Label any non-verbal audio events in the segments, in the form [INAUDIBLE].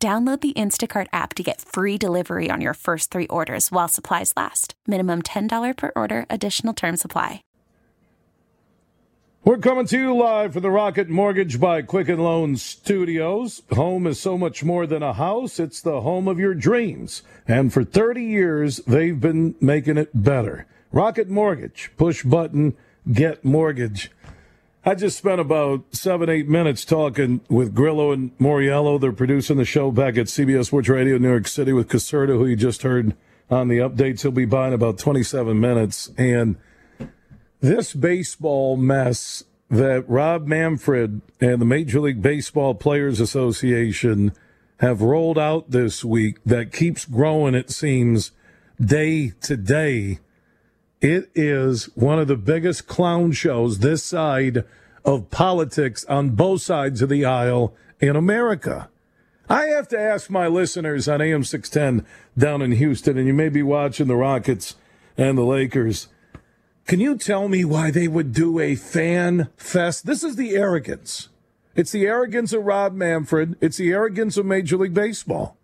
Download the Instacart app to get free delivery on your first three orders while supplies last. Minimum $10 per order, additional term supply. We're coming to you live from the Rocket Mortgage by Quicken Loan Studios. Home is so much more than a house, it's the home of your dreams. And for 30 years, they've been making it better. Rocket Mortgage, push button, get mortgage. I just spent about seven, eight minutes talking with Grillo and Moriello. They're producing the show back at CBS Sports Radio, in New York City, with Caserta, who you just heard on the updates. He'll be by in about 27 minutes. And this baseball mess that Rob Manfred and the Major League Baseball Players Association have rolled out this week that keeps growing, it seems, day to day. It is one of the biggest clown shows this side of politics on both sides of the aisle in America. I have to ask my listeners on AM 610 down in Houston, and you may be watching the Rockets and the Lakers. Can you tell me why they would do a fan fest? This is the arrogance. It's the arrogance of Rob Manfred. It's the arrogance of Major League Baseball.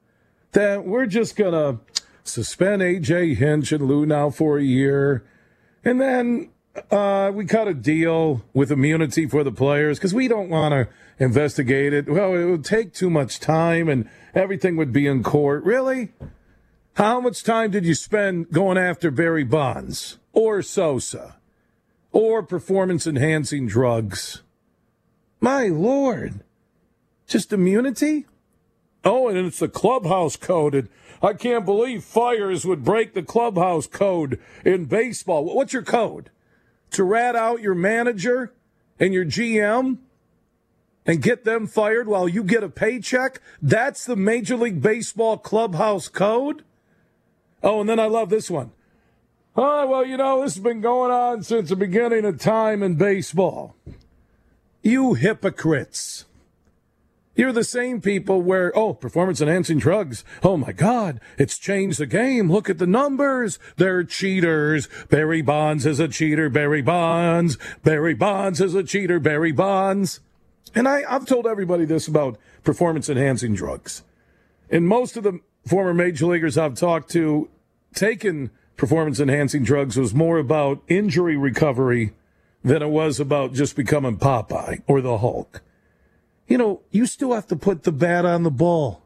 That we're just going to suspend AJ Hinch and Luhnow for a year. And then uh, we cut a deal with immunity for the players because we don't want to investigate it. Well, it would take too much time and everything would be in court. Really? How much time did you spend going after Barry Bonds or Sosa or performance enhancing drugs? My Lord. Just immunity? Oh, and it's the clubhouse code. I can't believe Fiers would break the clubhouse code in baseball. What's your code? to rat out your manager and your GM and get them fired while you get a paycheck? That's the Major League Baseball clubhouse code? Oh, and then I love this one. Oh, well, you know, this has been going on since the beginning of time in baseball. You hypocrites. You're the same people where, oh, performance enhancing drugs. Oh my God, it's changed the game. Look at the numbers. They're cheaters. Barry Bonds is a cheater. Barry Bonds. Barry Bonds is a cheater. Barry Bonds. And I, I've told everybody this about performance enhancing drugs. And most of the former major leaguers I've talked to, taking performance enhancing drugs was more about injury recovery than it was about just becoming Popeye or the Hulk you know, you still have to put the bat on the ball.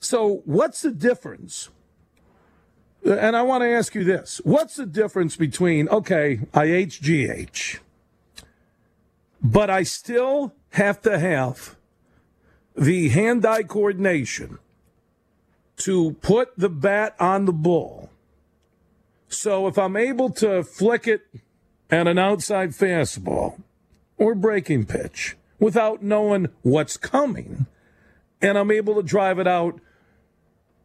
So, what's the difference? Uh, and I want to ask you this what's the difference between, okay, I HGH, but I still have to have the hand eye coordination to put the bat on the ball. So, if I'm able to flick it at an outside fastball or breaking pitch, without knowing what's coming. And I'm able to drive it out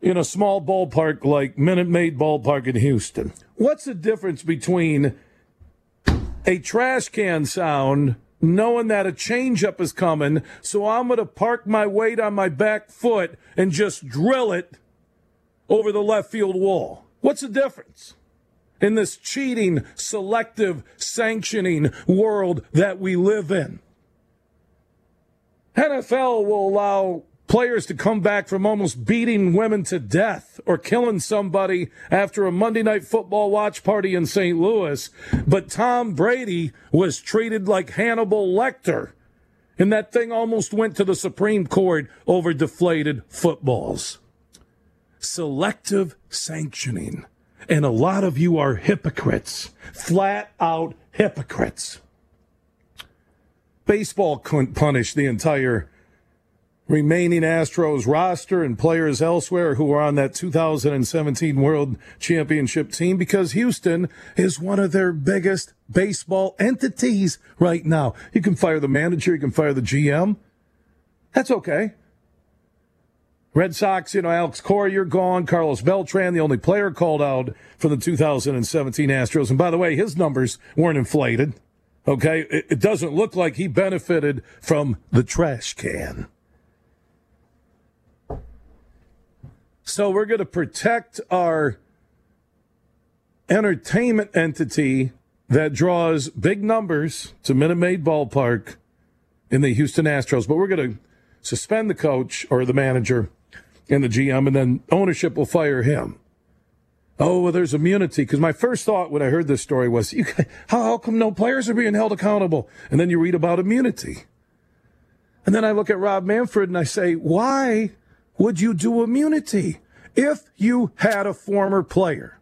in a small ballpark like Minute Maid Ballpark in Houston. What's the difference between a trash can sound, knowing that a changeup is coming, so I'm going to park my weight on my back foot and just drill it over the left field wall? What's the difference? In this cheating, selective, sanctioning world that we live in. NFL will allow players to come back from almost beating women to death or killing somebody after a Monday night football watch party in St. Louis. But Tom Brady was treated like Hannibal Lecter. And that thing almost went to the Supreme Court over deflated footballs. Selective sanctioning. And a lot of you are hypocrites, flat out hypocrites baseball couldn't punish the entire remaining Astros roster and players elsewhere who were on that 2017 World Championship team because Houston is one of their biggest baseball entities right now. You can fire the manager, you can fire the GM. That's okay. Red Sox, you know, Alex Cora, you're gone. Carlos Beltran, the only player called out for the 2017 Astros. And by the way, his numbers weren't inflated. Okay. It, it doesn't look like he benefited from the trash can. So we're going to protect our entertainment entity that draws big numbers to Minute Maid Ballpark in the Houston Astros. But we're going to suspend the coach or the manager and the GM, and then ownership will fire him. Oh, well, there's immunity. Because my first thought when I heard this story was, how, how come no players are being held accountable? And then you read about immunity. And then I look at Rob Manfred and I say, why would you do immunity? If you had a former player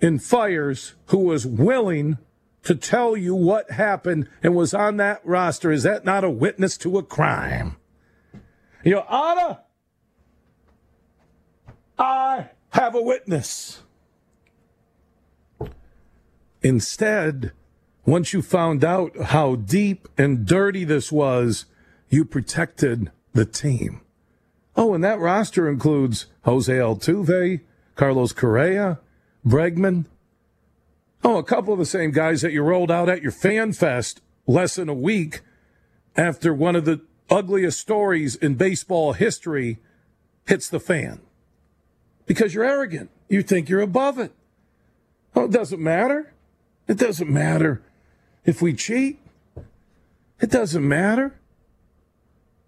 in Fiers who was willing to tell you what happened and was on that roster, is that not a witness to a crime? Your Honor, I have a witness. Instead, once you found out how deep and dirty this was, you protected the team. Oh, and that roster includes Jose Altuve, Carlos Correa, Bregman. Oh, a couple of the same guys that you rolled out at your fan fest less than a week after one of the ugliest stories in baseball history hits the fan. Because you're arrogant. You think you're above it. Oh, it doesn't matter. It doesn't matter if we cheat. It doesn't matter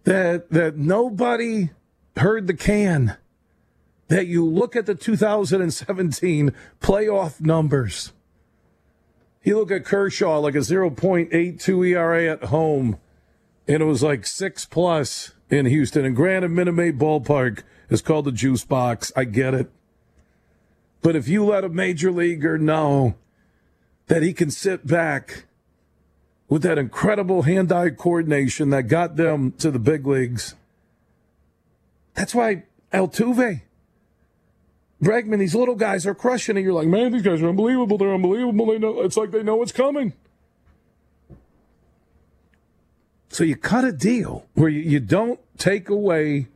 that that nobody heard the can. That you look at the 2017 playoff numbers. You look at Kershaw like a 0.82 ERA at home, and it was like six plus in Houston. And granted, Minute Maid Ballpark is called the juice box. I get it. But if you let a major leaguer know that he can sit back with that incredible hand eye coordination that got them to the big leagues, that's why Altuve, Bregman, these little guys are crushing it. You're like, man, these guys are unbelievable. They're unbelievable. They know it's like they know what's coming. So you cut a deal where you, you don't take away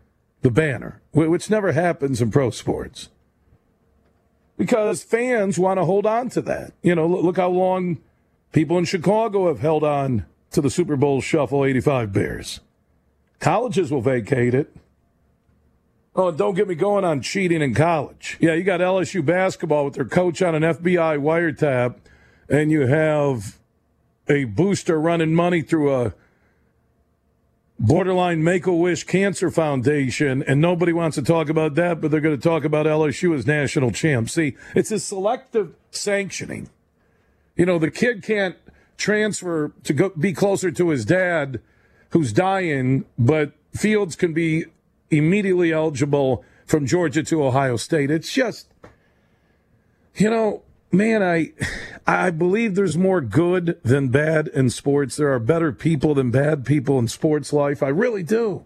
the banner, which never happens in pro sports. Because fans want to hold on to that. You know, look how long people in Chicago have held on to the Super Bowl Shuffle 85 Bears. Colleges will vacate it. Oh, don't get me going on cheating in college. Yeah, you got LSU basketball with their coach on an FBI wiretap, and you have a booster running money through a borderline Make a Wish Cancer Foundation, and nobody wants to talk about that, but they're going to talk about LSU as national champs. See, it's a selective sanctioning. You know, the kid can't transfer to go be closer to his dad who's dying, but Fields can be immediately eligible from Georgia to Ohio State. It's just, you know, man, I I believe there's more good than bad in sports. There are better people than bad people in sports life. I really do.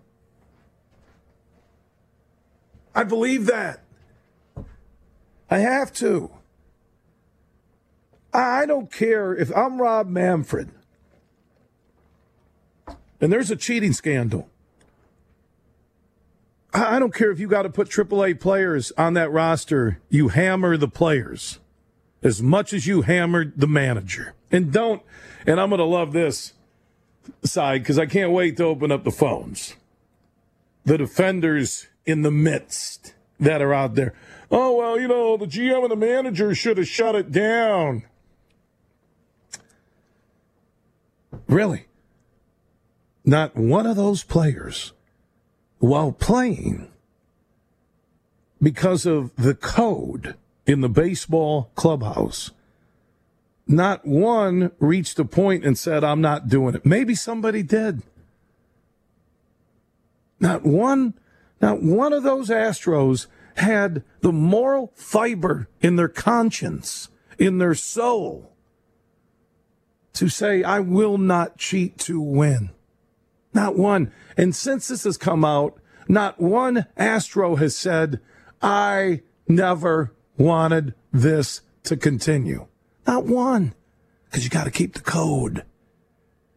I believe that. I have to. I don't care if I'm Rob Manfred and there's a cheating scandal. I don't care if you got to put AAA players on that roster, you hammer the players as much as you hammered the manager. And don't, and I'm going to love this side because I can't wait to open up the phones. The defenders in the midst that are out there. Oh, well, you know, the GM and the manager should have shut it down. Really? Not one of those players while playing because of the code in the baseball clubhouse. Not one reached a point and said, I'm not doing it. Maybe somebody did. Not one, not one of those Astros had the moral fiber in their conscience, in their soul, to say, I will not cheat to win. Not one. And since this has come out, not one Astro has said, I never wanted this to continue. Not one. Because you got to keep the code.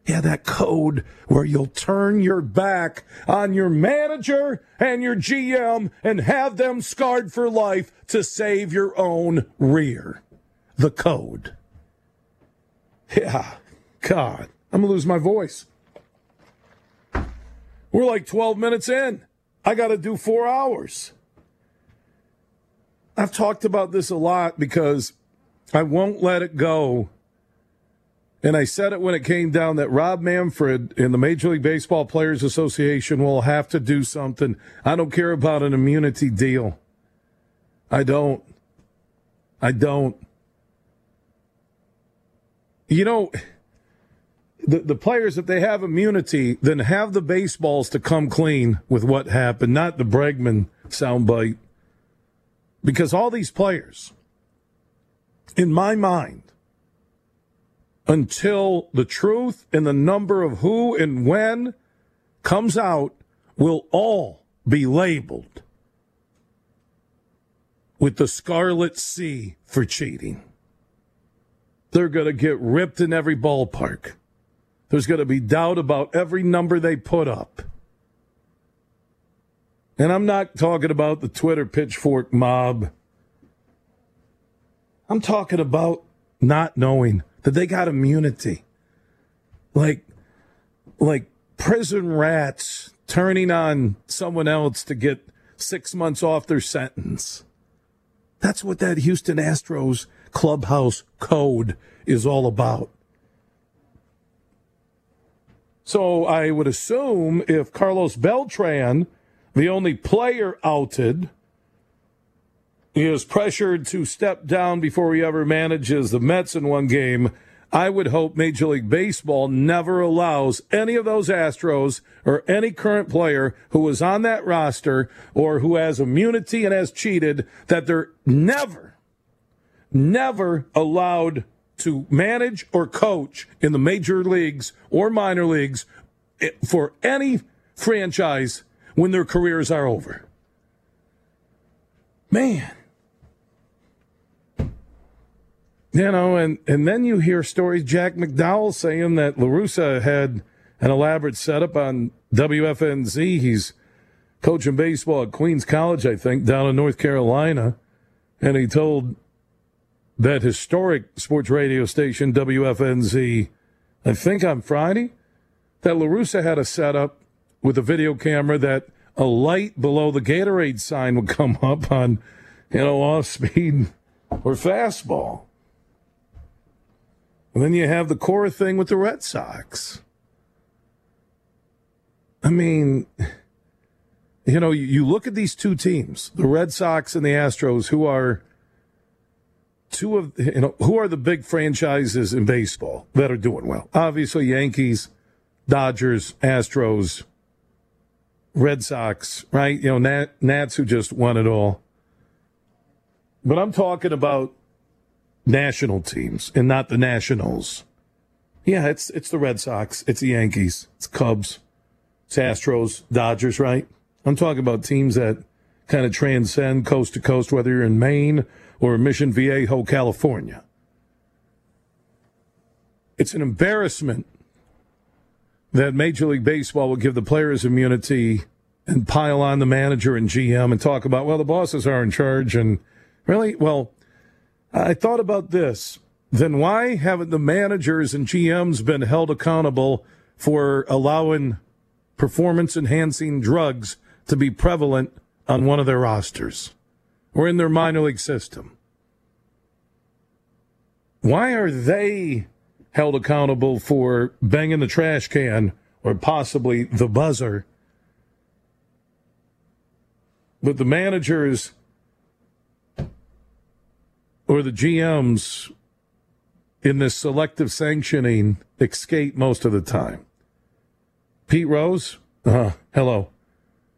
Yeah, that code where you'll turn your back on your manager and your GM and have them scarred for life to save your own rear. The code. Yeah, God, I'm going to lose my voice. We're like 12 minutes in. I got to do four hours. I've talked about this a lot because I won't let it go and I said it when it came down that Rob Manfred in the Major League Baseball Players Association will have to do something. I don't care about an immunity deal. I don't. I don't. You know, the, the players, if they have immunity, then have the baseballs to come clean with what happened, not the Bregman soundbite. Because all these players, in my mind, until the truth and the number of who and when comes out will all be labeled with the Scarlet C for cheating. They're going to get ripped in every ballpark. There's going to be doubt about every number they put up. And I'm not talking about the Twitter pitchfork mob. I'm talking about not knowing that they got immunity. Like, like prison rats turning on someone else to get six months off their sentence. That's what that Houston Astros clubhouse code is all about. So I would assume if Carlos Beltran, the only player outed, is pressured to step down before he ever manages the Mets in one game, I would hope Major League Baseball never allows any of those Astros or any current player who was on that roster or who has immunity and has cheated that they're never, never allowed to manage or coach in the major leagues or minor leagues for any franchise when their careers are over. Man. You know, and, and then you hear stories, Jack McDowell saying that LaRussa had an elaborate setup on WFNZ. He's coaching baseball at Queens College, I think, down in North Carolina. And he told that historic sports radio station, WFNZ, I think on Friday, that LaRussa had a setup with a video camera that a light below the Gatorade sign would come [LAUGHS] up on, you know, off speed or fastball. And then you have the core thing with the Red Sox. I mean, you know, you look at these two teams, the Red Sox and the Astros, who are two of you know who are the big franchises in baseball that are doing well. Obviously, Yankees, Dodgers, Astros, Red Sox, right? You know, Nat, Nats who just won it all. But I'm talking about national teams and not the Nationals. Yeah, it's it's the Red Sox, it's the Yankees, it's Cubs, it's Astros, Dodgers, right? I'm talking about teams that kind of transcend coast to coast, whether you're in Maine or Mission Viejo, California. It's an embarrassment that Major League Baseball will give the players immunity and pile on the manager and GM and talk about, well, the bosses are in charge. And really, well, I thought about this. Then why haven't the managers and GMs been held accountable for allowing performance enhancing drugs to be prevalent on one of their rosters or in their minor league system? Why are they held accountable for banging the trash can or possibly the buzzer? But the managers or the GMs in this selective sanctioning escape most of the time. Pete Rose, uh, hello.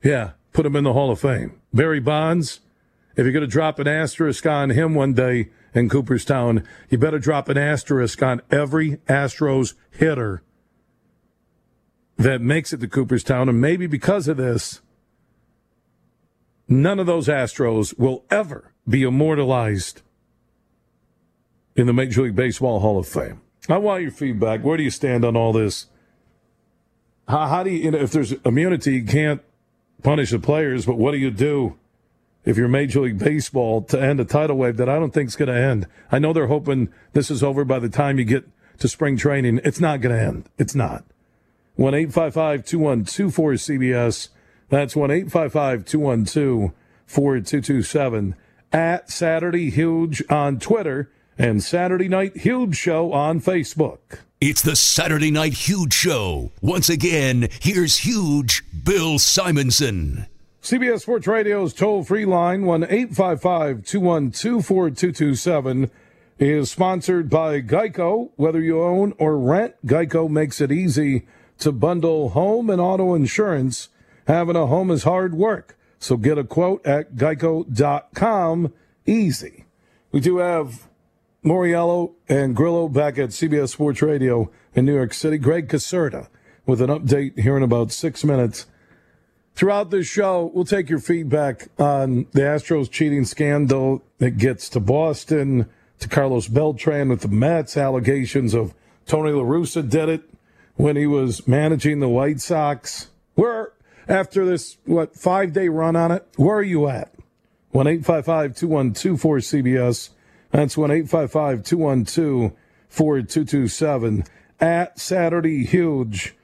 Yeah, put him in the Hall of Fame. Barry Bonds, if you're going to drop an asterisk on him one day in Cooperstown, you better drop an asterisk on every Astros hitter that makes it to Cooperstown. And maybe because of this, none of those Astros will ever be immortalized in the Major League Baseball Hall of Fame. I want your feedback. Where do you stand on all this How, how do you, you know, if there's immunity, you can't punish the players, but what do you do if you're Major League Baseball to end a tidal wave that I don't think is going to end? I know they're hoping this is over by the time you get to spring training. It's not going to end. It's not. 1 855 2124 CBS. That's 1 855 212 4227. At Saturday Huge on Twitter and Saturday Night Huge Show on Facebook. It's the Saturday Night Huge Show. Once again, here's Huge Bill Simonson. CBS Sports Radio's toll free line, 1 855 212 4227, is sponsored by Geico. Whether you own or rent, Geico makes it easy to bundle home and auto insurance. Having a home is hard work, so get a quote at geico.com easy. We do have Moriello and Grillo back at CBS Sports Radio in New York City. Greg Caserta with an update here in about six minutes. Throughout this show, we'll take your feedback on the Astros cheating scandal that gets to Boston, to Carlos Beltran with the Mets, allegations of Tony La Russa did it when he was managing the White Sox. Where, after this, what, five day run on it, where are you at? 1 855 212 cbs That's 1 855 212 4227. At Saturday Huge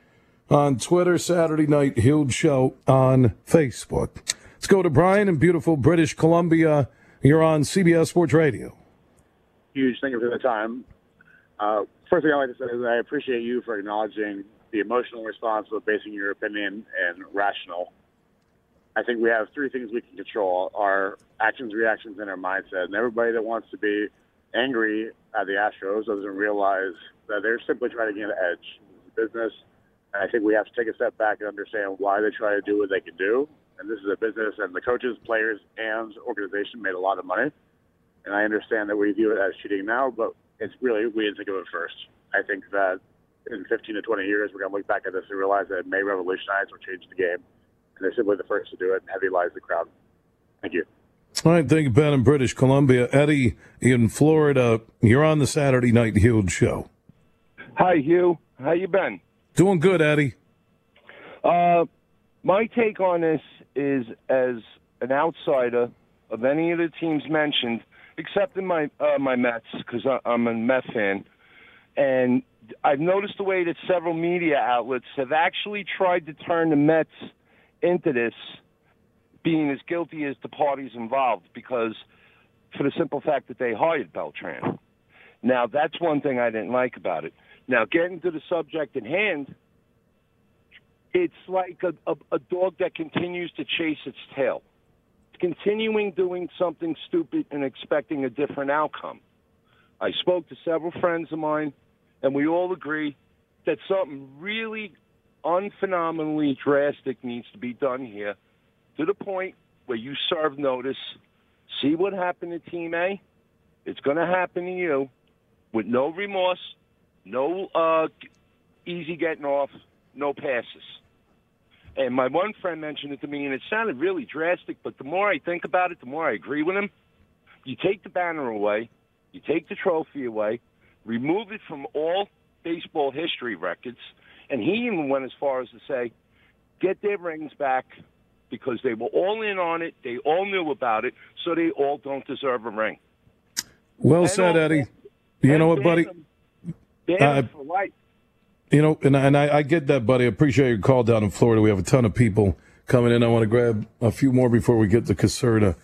on Twitter, Saturday Night Huge Show on Facebook. Let's go to Brian in beautiful British Columbia. You're on CBS Sports Radio. Huge. Thank you for the time. Uh, first thing I'd like to say is I appreciate you for acknowledging the emotional response of basing your opinion and rational. I think we have three things we can control our actions, reactions, and our mindset. And everybody that wants to be angry at the Astros doesn't realize that they're simply trying to get an edge. Business. And I think we have to take a step back and understand why they try to do what they can do. And this is a business, and the coaches, players, and organization made a lot of money. And I understand that we view it as cheating now, but it's really we didn't think of it first. I think that in 15 to 20 years, we're going to look back at this and realize that it may revolutionize or change the game. And they're simply the first to do it, and heavy lies the crowd. Thank you. All right, thank you, Ben in British Columbia. Eddie in Florida, you're on the Saturday Night Huge show. Hi, Hugh. How you been? Doing good, Eddie. Uh, my take on this is as an outsider of any of the teams mentioned, except in my uh, my Mets because I'm a Met fan, and I've noticed the way that several media outlets have actually tried to turn the Mets into this being as guilty as the parties involved because for the simple fact that they hired Beltran. Now that's one thing I didn't like about it. Now getting to the subject at hand, it's like a, a, a dog that continues to chase its tail continuing doing something stupid and expecting a different outcome. I spoke to several friends of mine, and we all agree that something really unphenomenally drastic needs to be done here to the point where you serve notice, see what happened to Team A. It's going to happen to you with no remorse, no uh, easy getting off, no passes. And my one friend mentioned it to me, and it sounded really drastic. But the more I think about it, the more I agree with him. You take the banner away, you take the trophy away, remove it from all baseball history records, and he even went as far as to say, get their rings back because they were all in on it, they all knew about it, so they all don't deserve a ring. Well and said, Eddie. You know what, buddy? Uh, for life. You know, and, and I, I, get that, buddy. I appreciate your call down in Florida. We have a ton of people coming in. I want to grab a few more before we get to Caserta.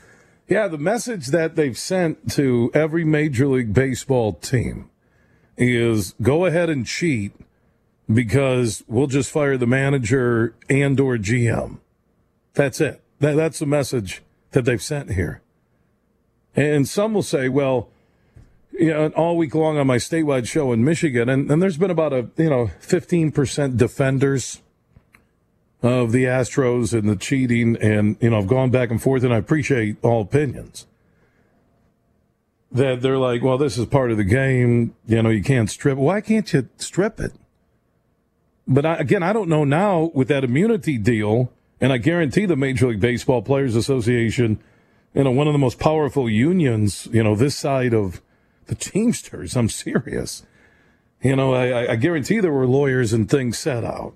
Yeah, the message that they've sent to every Major League Baseball team is go ahead and cheat because we'll just fire the manager and or GM. That's it. That, that's the message that they've sent here. And some will say, well, you know, all week long on my statewide show in Michigan, and, and there's been about a you know 15% defenders of the Astros and the cheating, and you know I've gone back and forth, and I appreciate all opinions. That they're like, well, this is part of the game. You know, you can't strip. Why can't you strip it? But I, again, I don't know now with that immunity deal, and I guarantee the Major League Baseball Players Association, you know, one of the most powerful unions, you know, this side of the Teamsters. I'm serious. You know, I, I guarantee there were lawyers and things set out.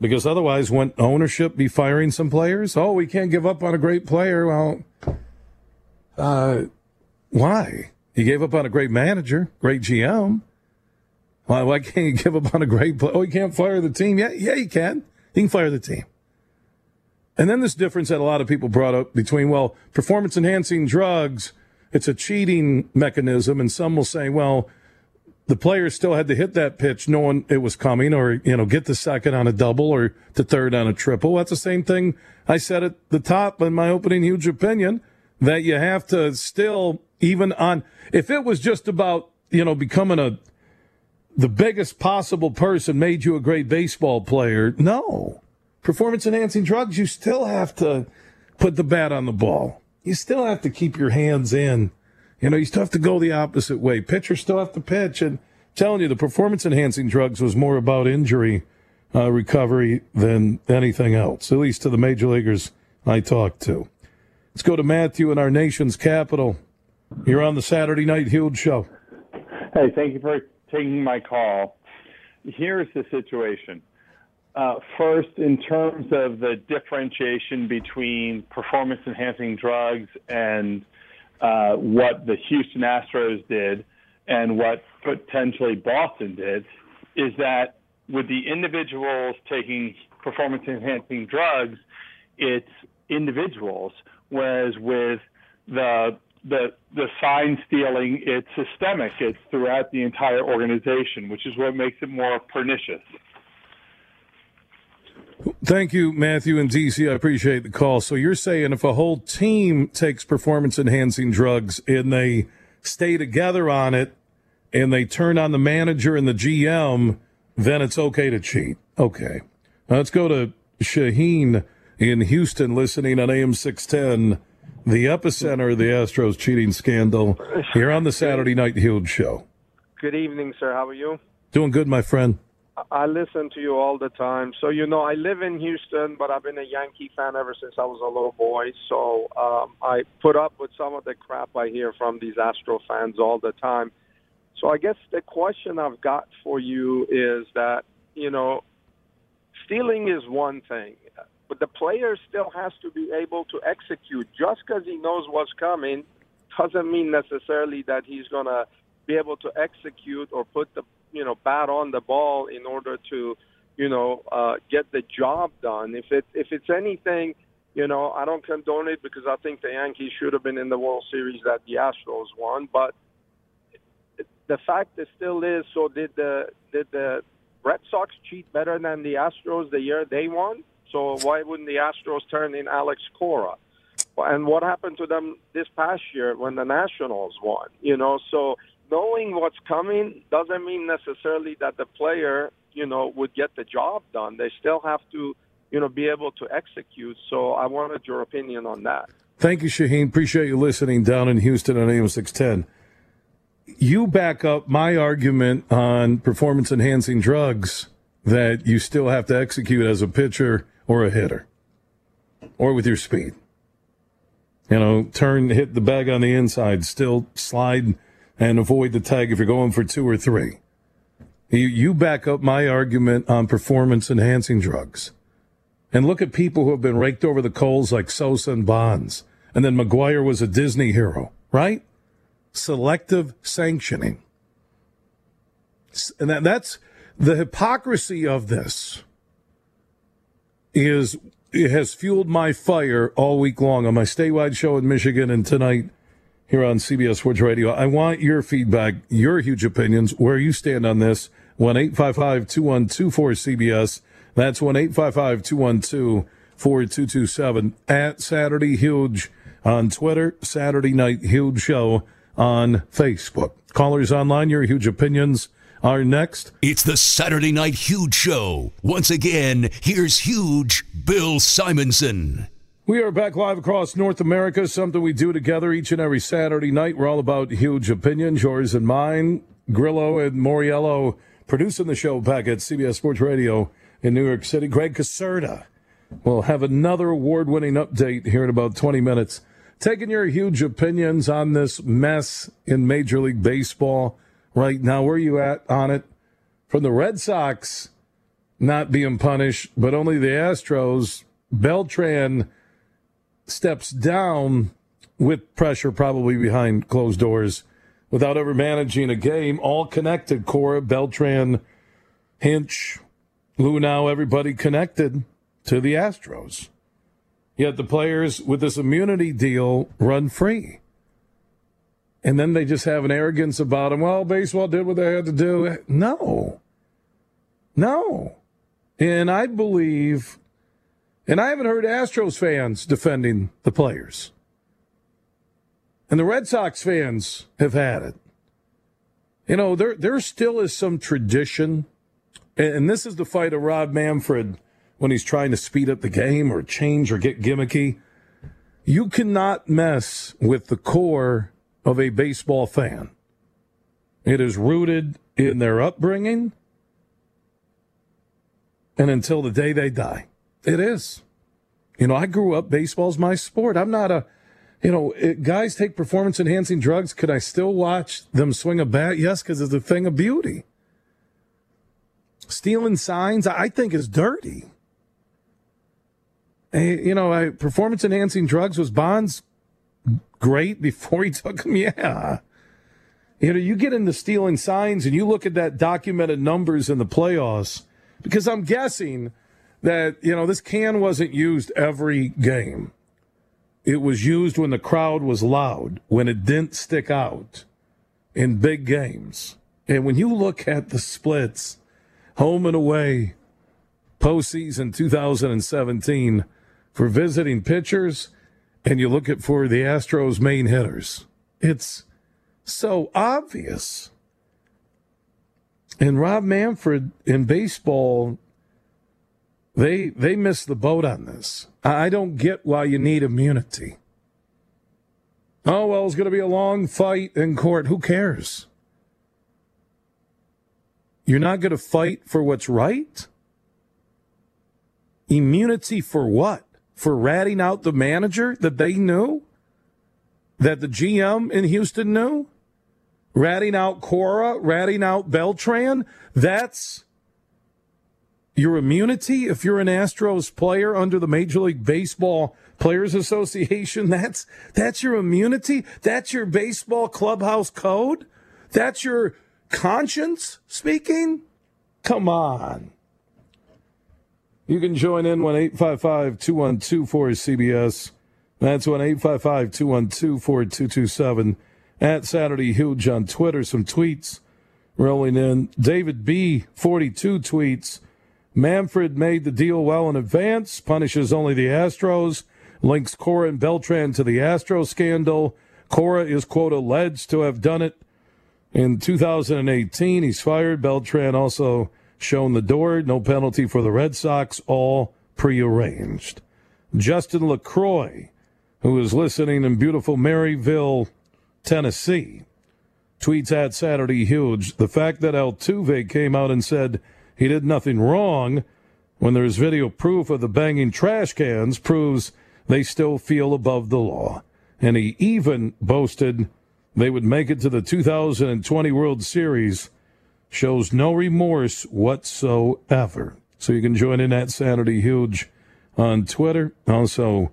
Because otherwise, wouldn't ownership be firing some players? Oh, we can't give up on a great player. Well, uh, why? You gave up on a great manager, great GM. Why, why can't you give up on a great player? Oh, you can't fire the team? Yeah, yeah, you can. You can fire the team. And then this difference that a lot of people brought up between, well, performance enhancing drugs, it's a cheating mechanism. And some will say, well, the players still had to hit that pitch knowing it was coming or, you know, get the second on a double or the third on a triple. That's the same thing I said at the top in my opening huge opinion that you have to still, even on, if it was just about, you know, becoming a, the biggest possible person made you a great baseball player. No. Performance enhancing drugs, you still have to put the bat on the ball. You still have to keep your hands in. You know, you still have to go the opposite way. Pitchers still have to pitch. And I'm telling you, the performance enhancing drugs was more about injury uh, recovery than anything else, at least to the major leaguers I talked to. Let's go to Matthew in our nation's capital. You're on the Saturday Night Huge Show. Hey, thank you for taking my call. Here's the situation. Uh, first, in terms of the differentiation between performance enhancing drugs and uh, what the Houston Astros did and what potentially Boston did, is that with the individuals taking performance enhancing drugs, it's individuals, whereas with the the the sign stealing it's systemic. It's throughout the entire organization which is what makes it more pernicious Thank you, Matthew and DC. I appreciate the call. So you're saying if a whole team takes performance enhancing drugs and they stay together on it and they turn on the manager and the GM, then it's okay to cheat. Okay. Now let's go to Shaheen in Houston listening on AM 610 the epicenter of the Astros cheating scandal here on the Saturday Night Huge Show. Good evening, sir. How are you? Doing good, my friend. I listen to you all the time. So, you know, I live in Houston, but I've been a Yankee fan ever since I was a little boy. So um, I put up with some of the crap I hear from these Astro fans all the time. So I guess the question I've got for you is that, you know, stealing is one thing but the player still has to be able to execute. Just because he knows what's coming doesn't mean necessarily that he's going to be able to execute or put the you know bat on the ball in order to you know uh, get the job done. If it if it's anything, you know I don't condone it because I think the Yankees should have been in the World Series that the Astros won. But the fact is still is so did the did the Red Sox cheat better than the Astros the year they won? So why wouldn't the Astros turn in Alex Cora? And what happened to them this past year when the Nationals won? You know, so knowing what's coming doesn't mean necessarily that the player, you know, would get the job done. They still have to, you know, be able to execute. So I wanted your opinion on that. Thank you, Shaheen. Appreciate you listening down in Houston on AM 610. You back up my argument on performance enhancing drugs that you still have to execute as a pitcher or a hitter or with your speed. You know, turn, hit the bag on the inside, still slide and avoid the tag if you're going for two or three. You, you back up my argument on performance enhancing drugs. And look at people who have been raked over the coals like Sosa and Bonds. And then McGwire was a Disney hero, right? Selective sanctioning. And that, that's the hypocrisy of this is it has fueled my fire all week long on my statewide show in Michigan and tonight here on CBS Sports Radio. I want your feedback, your huge opinions, where you stand on this. 1 855 2124 CBS. That's 1 855 212 4227 at Saturday Huge on Twitter, Saturday Night Huge Show on Facebook. Callers online, your huge opinions are next. It's the Saturday Night Huge Show. Once again, here's Huge Bill Simonson. We are back live across North America, something we do together each and every Saturday night. We're all about huge opinions, yours and mine. Grillo and Moriello producing the show back at CBS Sports Radio in New York City. Greg Caserta will have another award winning update here in about 20 minutes. Taking your huge opinions on this mess in Major League Baseball right now. Where are you at on it? From the Red Sox, not being punished, but only the Astros. Beltran steps down with pressure probably behind closed doors without ever managing a game. All connected, Cora, Beltran, Hinch, Luhnow, everybody connected to the Astros. Yet the players with this immunity deal run free. And then they just have an arrogance about them. Well, baseball did what they had to do. No. No. And I believe, and I haven't heard Astros fans defending the players. And the Red Sox fans have had it. You know, there there still is some tradition, and this is the fight of Rob Manfred when he's trying to speed up the game or change or get gimmicky. You cannot mess with the core of a baseball fan. It is rooted in their upbringing and until the day they die. It is. You know, I grew up, baseball's my sport. I'm not a you know, it, guys take performance enhancing drugs. Could I still watch them swing a bat? Yes, because it's a thing of beauty. Stealing signs, I think, is dirty. And, you know, I, performance enhancing drugs was Bonds great before he [LAUGHS] took them? Yeah. You know, you get into stealing signs and you look at that documented numbers in the playoffs, because I'm guessing that, you know, this can wasn't used every game. It was used when the crowd was loud, when it didn't stick out in big games. And when you look at the splits, home and away, postseason 2017 for visiting pitchers, and you look at for the Astros main hitters, it's so obvious. And Rob Manfred in baseball they they missed the boat on this. I don't get why you need immunity. Oh well, it's going to be a long fight in court. Who cares? You're not going to fight for what's right? Immunity for what? For ratting out the manager that they knew? That the GM in Houston knew? Ratting out Cora, ratting out Beltran? That's your immunity if you're an Astros player under the Major League Baseball Players Association. That's that's your immunity. That's your baseball clubhouse code. That's your conscience speaking. Come on. You can join in 1 855 212 cbs That's 1 855 212 4227. At Saturday Huge on Twitter. Some tweets rolling in. David B. 42 tweets. Manfred made the deal well in advance, punishes only the Astros, links Cora and Beltran to the Astro scandal. Cora is, quote, alleged to have done it in 2018. He's fired. Beltran also shown the door. No penalty for the Red Sox, all prearranged. Justin LaCroix, who is listening in beautiful Maryville, Tennessee, tweets at Saturday Huge. The fact that Altuve came out and said, he did nothing wrong when there's video proof of the banging trash cans proves they still feel above the law. And he even boasted they would make it to the 2020 World Series. Shows no remorse whatsoever. So you can join in that Saturday Huge on Twitter. Also,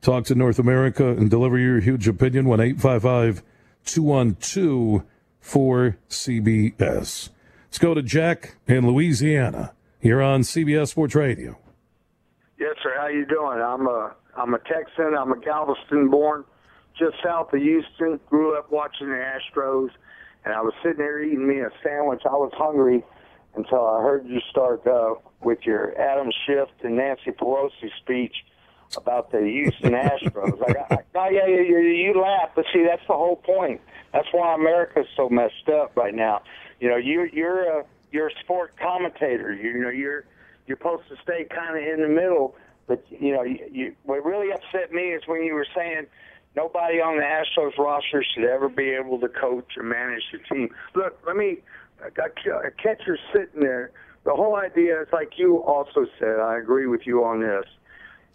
talk to North America and deliver your huge opinion 1 855 212 4CBS. Let's go to Jack in Louisiana. You're on CBS Sports Radio. Yes, sir. How you doing? I'm a I'm a Texan. I'm a Galveston born, just south of Houston. Grew up watching the Astros, and I was sitting there eating me a sandwich. I was hungry until I heard you start uh, with your Adam Schiff and Nancy Pelosi speech about the Houston [LAUGHS] Astros. I got, oh yeah, yeah, you, you laugh, but see, that's the whole point. That's why America's so messed up right now you know, you're you're a you're a sport commentator. You know, you're you're supposed to stay kind of in the middle. But you know, you, you, what really upset me is when you were saying nobody on the Astros roster should ever be able to coach or manage the team. Look, let me. A catcher sitting there. The whole idea is like you also said. I agree with you on this.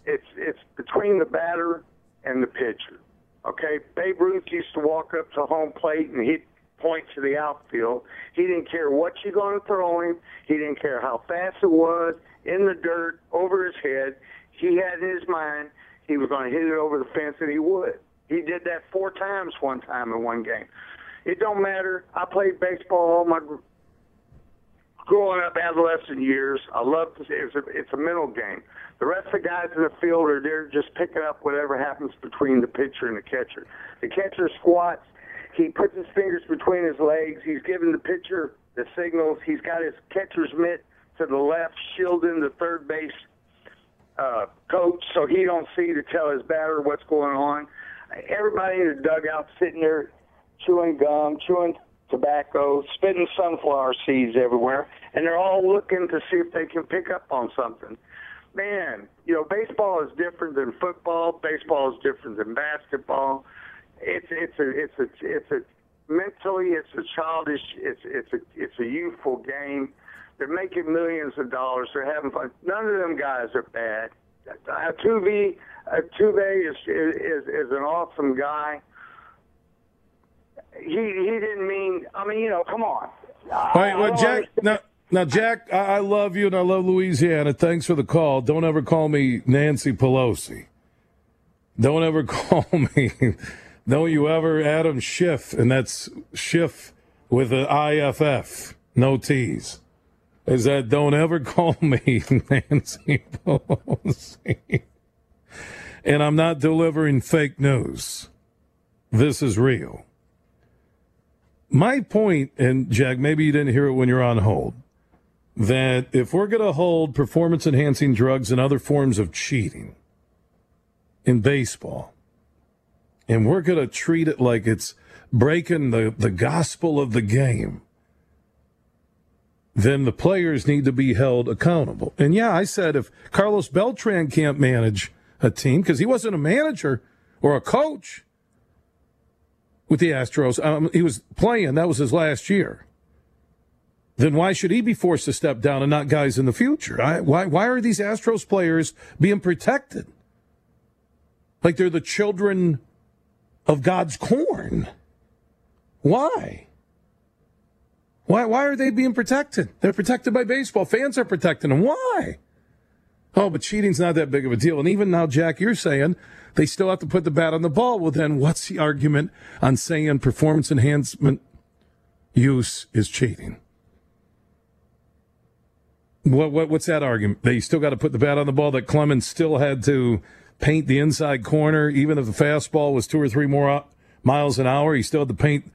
It's it's between the batter and the pitcher. Okay, Babe Ruth used to walk up to home plate and hit point to the outfield. He didn't care what you're going to throw him. He didn't care how fast it was, in the dirt, over his head. He had in his mind he was going to hit it over the fence, and he would. He did that four times one time in one game. It don't matter. I played baseball all my growing up adolescent years. I love to say it's a, it's a mental game. The rest of the guys in the field are there just picking up whatever happens between the pitcher and the catcher. The catcher squats. He puts his fingers between his legs. He's giving the pitcher the signals. He's got his catcher's mitt to the left, shielding the third base uh, coach so he don't see to tell his batter what's going on. Everybody in the dugout sitting there chewing gum, chewing tobacco, spitting sunflower seeds everywhere, and they're all looking to see if they can pick up on something. Man, you know, baseball is different than football. Baseball is different than basketball. It's it's a it's a it's a mentally it's a childish it's it's a it's a youthful game. They're making millions of dollars. They're having fun. None of them guys are bad. Uh, Altuve, Altuve is, is is an awesome guy he he didn't mean. I mean, you know, come on. All right, well, Jack. Now, now, Jack, I, I love you and I love Louisiana. Thanks for the call. Don't ever call me Nancy Pelosi. Don't ever [LAUGHS] call me. Don't you ever Adam Schiff, and that's Schiff with an IFF, no T's. Is that don't ever [LAUGHS] call me Nancy Pelosi. And I'm not delivering fake news. This is real. My point, and Jack, maybe you didn't hear it when you're on hold, that if we're going to hold performance enhancing drugs and other forms of cheating in baseball, and we're going to treat it like it's breaking the, the gospel of the game, then the players need to be held accountable. And yeah, I said if Carlos Beltran can't manage a team because he wasn't a manager or a coach, with the Astros. Um, he was playing, that was his last year. Then why should he be forced to step down and not guys in the future? I, why, why are these Astros players being protected? Like they're the children of God's corn. Why? Why, why are they being protected? They're protected by baseball. Fans are protecting them. Why? Oh, but cheating's not that big of a deal. And even now, Jack, you're saying they still have to put the bat on the ball. Well, then what's the argument on saying performance enhancement use is cheating? What, what what's that argument? They still got to put the bat on the ball. That Clemens still had to paint the inside corner, even if the fastball was two or three more miles an hour. He still had to paint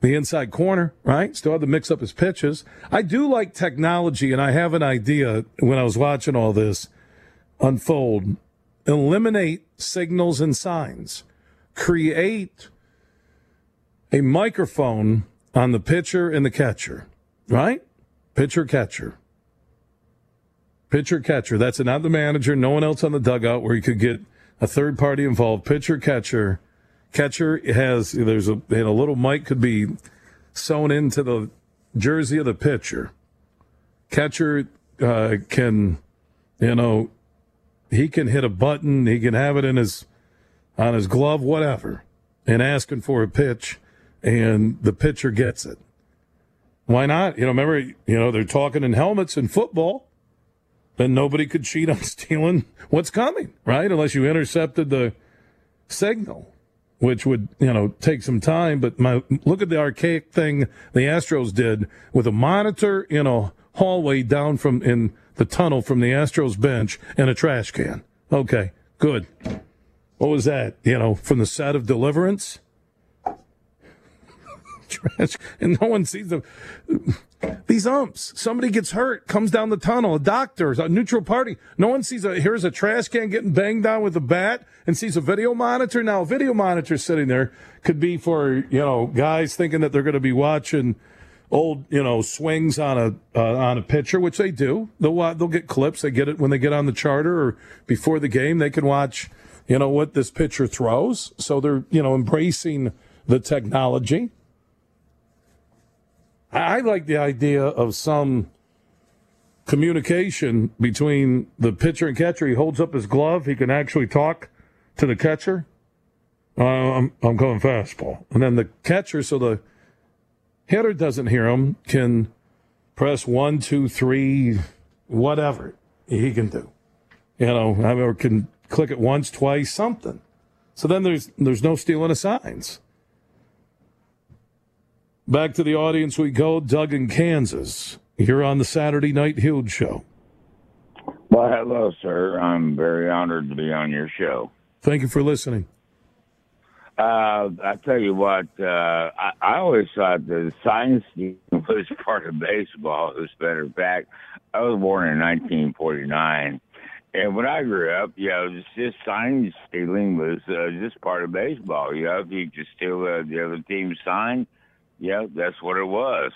the inside corner, right? Still had to mix up his pitches. I do like technology, and I have an idea when I was watching all this unfold eliminate signals and signs, create a microphone on the pitcher and the catcher, right? Pitcher, catcher. Pitcher, catcher. That's not the manager, no one else on the dugout where you could get a third party involved. Pitcher, catcher. Catcher has, there's a, and a little mic could be sewn into the jersey of the pitcher. Catcher uh, can, you know, he can hit a button, he can have it in his on his glove, whatever, and asking for a pitch, and the pitcher gets it. Why not? You know, remember, you know, they're talking in helmets in football. Then nobody could cheat on [LAUGHS] stealing what's coming, right? Unless you intercepted the signal, which would, you know, take some time. But my look at the archaic thing the Astros did with a monitor in a hallway down from in the tunnel from the Astros bench and a trash can. Okay, good. What was that? You know, from the set of Deliverance? Trash, and no one sees them. These umps. Somebody gets hurt, comes down the tunnel. A doctor, a neutral party. No one sees a here's a trash can getting banged down with a bat, and sees a video monitor. Now, a video monitor sitting there could be for you know guys thinking that they're going to be watching old, you know, swings on a uh, on a pitcher, which they do. They'll uh, they'll get clips. They get it when they get on the charter or before the game. They can watch, you know, what this pitcher throws. So they're you know embracing the technology. I, I like the idea of some communication between the pitcher and catcher. He holds up his glove. He can actually talk to the catcher. Uh, I'm I'm going fastball, and then the catcher. So the hitter doesn't hear him, can press one, two, three, whatever he can do. You know, I mean, or can click it once, twice, something. So then there's there's no stealing of signs. Back to the audience we go. Doug in Kansas. Here on the Saturday Night Huge Show. Well, hello, sir. I'm very honored to be on your show. Thank you for listening. Uh, I tell you what, uh, I, I always thought the science was [LAUGHS] part of baseball. As a matter of fact, I was born in 1949, and when I grew up, you know, just, just sign stealing was uh, just part of baseball. You know, if you just steal uh, the other team's sign, yeah, that's what it was.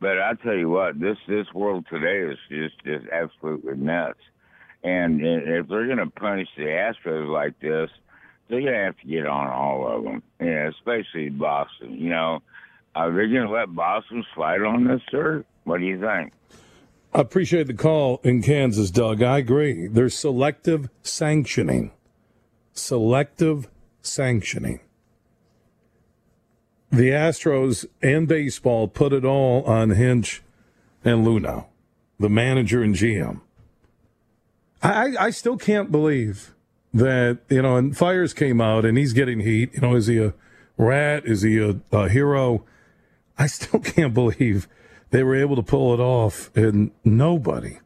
But I tell you what, this this world today is just just absolutely nuts. And, if they're going to punish the Astros like this, they're going to have to get on all of them. Yeah, especially Boston. You know, are they going to let Boston slide on this, sir? What do you think? I appreciate the call in Kansas, Doug. I agree. There's selective sanctioning. Selective sanctioning. The Astros and baseball put it all on Hinch and Luhnow, the manager and GM. I, I still can't believe that, you know, and Fiers came out and he's getting heat. You know, is he a rat? Is he a, a hero? I still [LAUGHS] can't believe they were able to pull it off and nobody,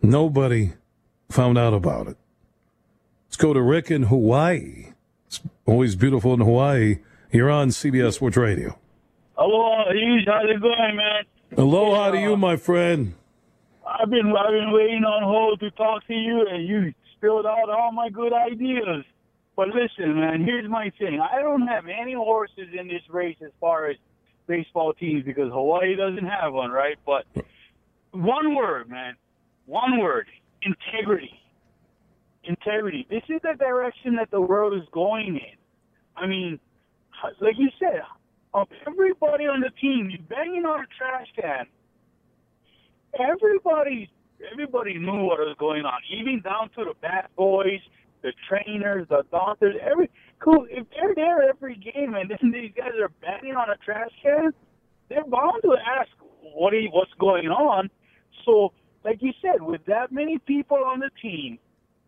nobody found out about it. Let's go to Rick in Hawaii. It's always beautiful in Hawaii. You're on CBS Sports Radio. Hello, Hughes. How's it going, man? Aloha to you, my friend. I've been I've been waiting on hold to talk to you, and you spilled out all my good ideas. But listen, man, here's my thing. I don't have any horses in this race as far as baseball teams because Hawaii doesn't have one, right? But one word, man. One word. Integrity. Integrity. This is the direction that the world is going in. I mean, like you said, of everybody on the team, you banging on a trash can. Everybody, everybody knew what was going on, even down to the bat boys, the trainers, the doctors. Every cool. If they're there every game and then these guys are banging on a trash can, they're bound to ask what he, what's going on. So, like you said, with that many people on the team,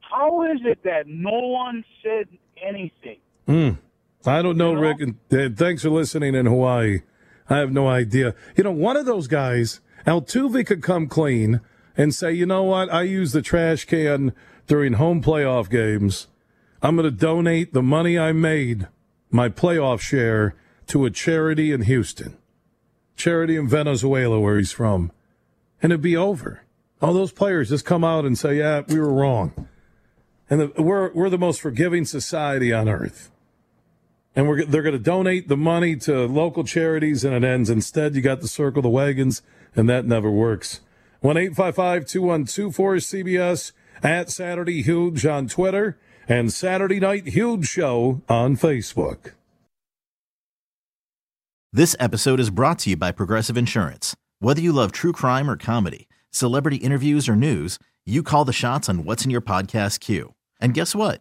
how is it that no one said anything? Hmm. I don't know, Rick, and thanks for listening in Hawaii. I have no idea. You know, one of those guys, Altuve, could come clean and say, you know what? I use the trash can during home playoff games. I'm going to donate the money I made, my playoff share, to a charity in Houston, charity in Venezuela, where he's from, and it'd be over. All those players just come out and say, yeah, we were wrong. And the, we're, we're the most forgiving society on earth and we're they're going to donate the money to local charities, and it ends. Instead, you got to circle the wagons, and that never works. One eight five five two one two four CBS at Saturday Huge on Twitter and Saturday Night Huge Show on Facebook. This episode is brought to you by Progressive Insurance. Whether you love true crime or comedy, celebrity interviews or news, you call the shots on what's in your podcast queue. And guess what?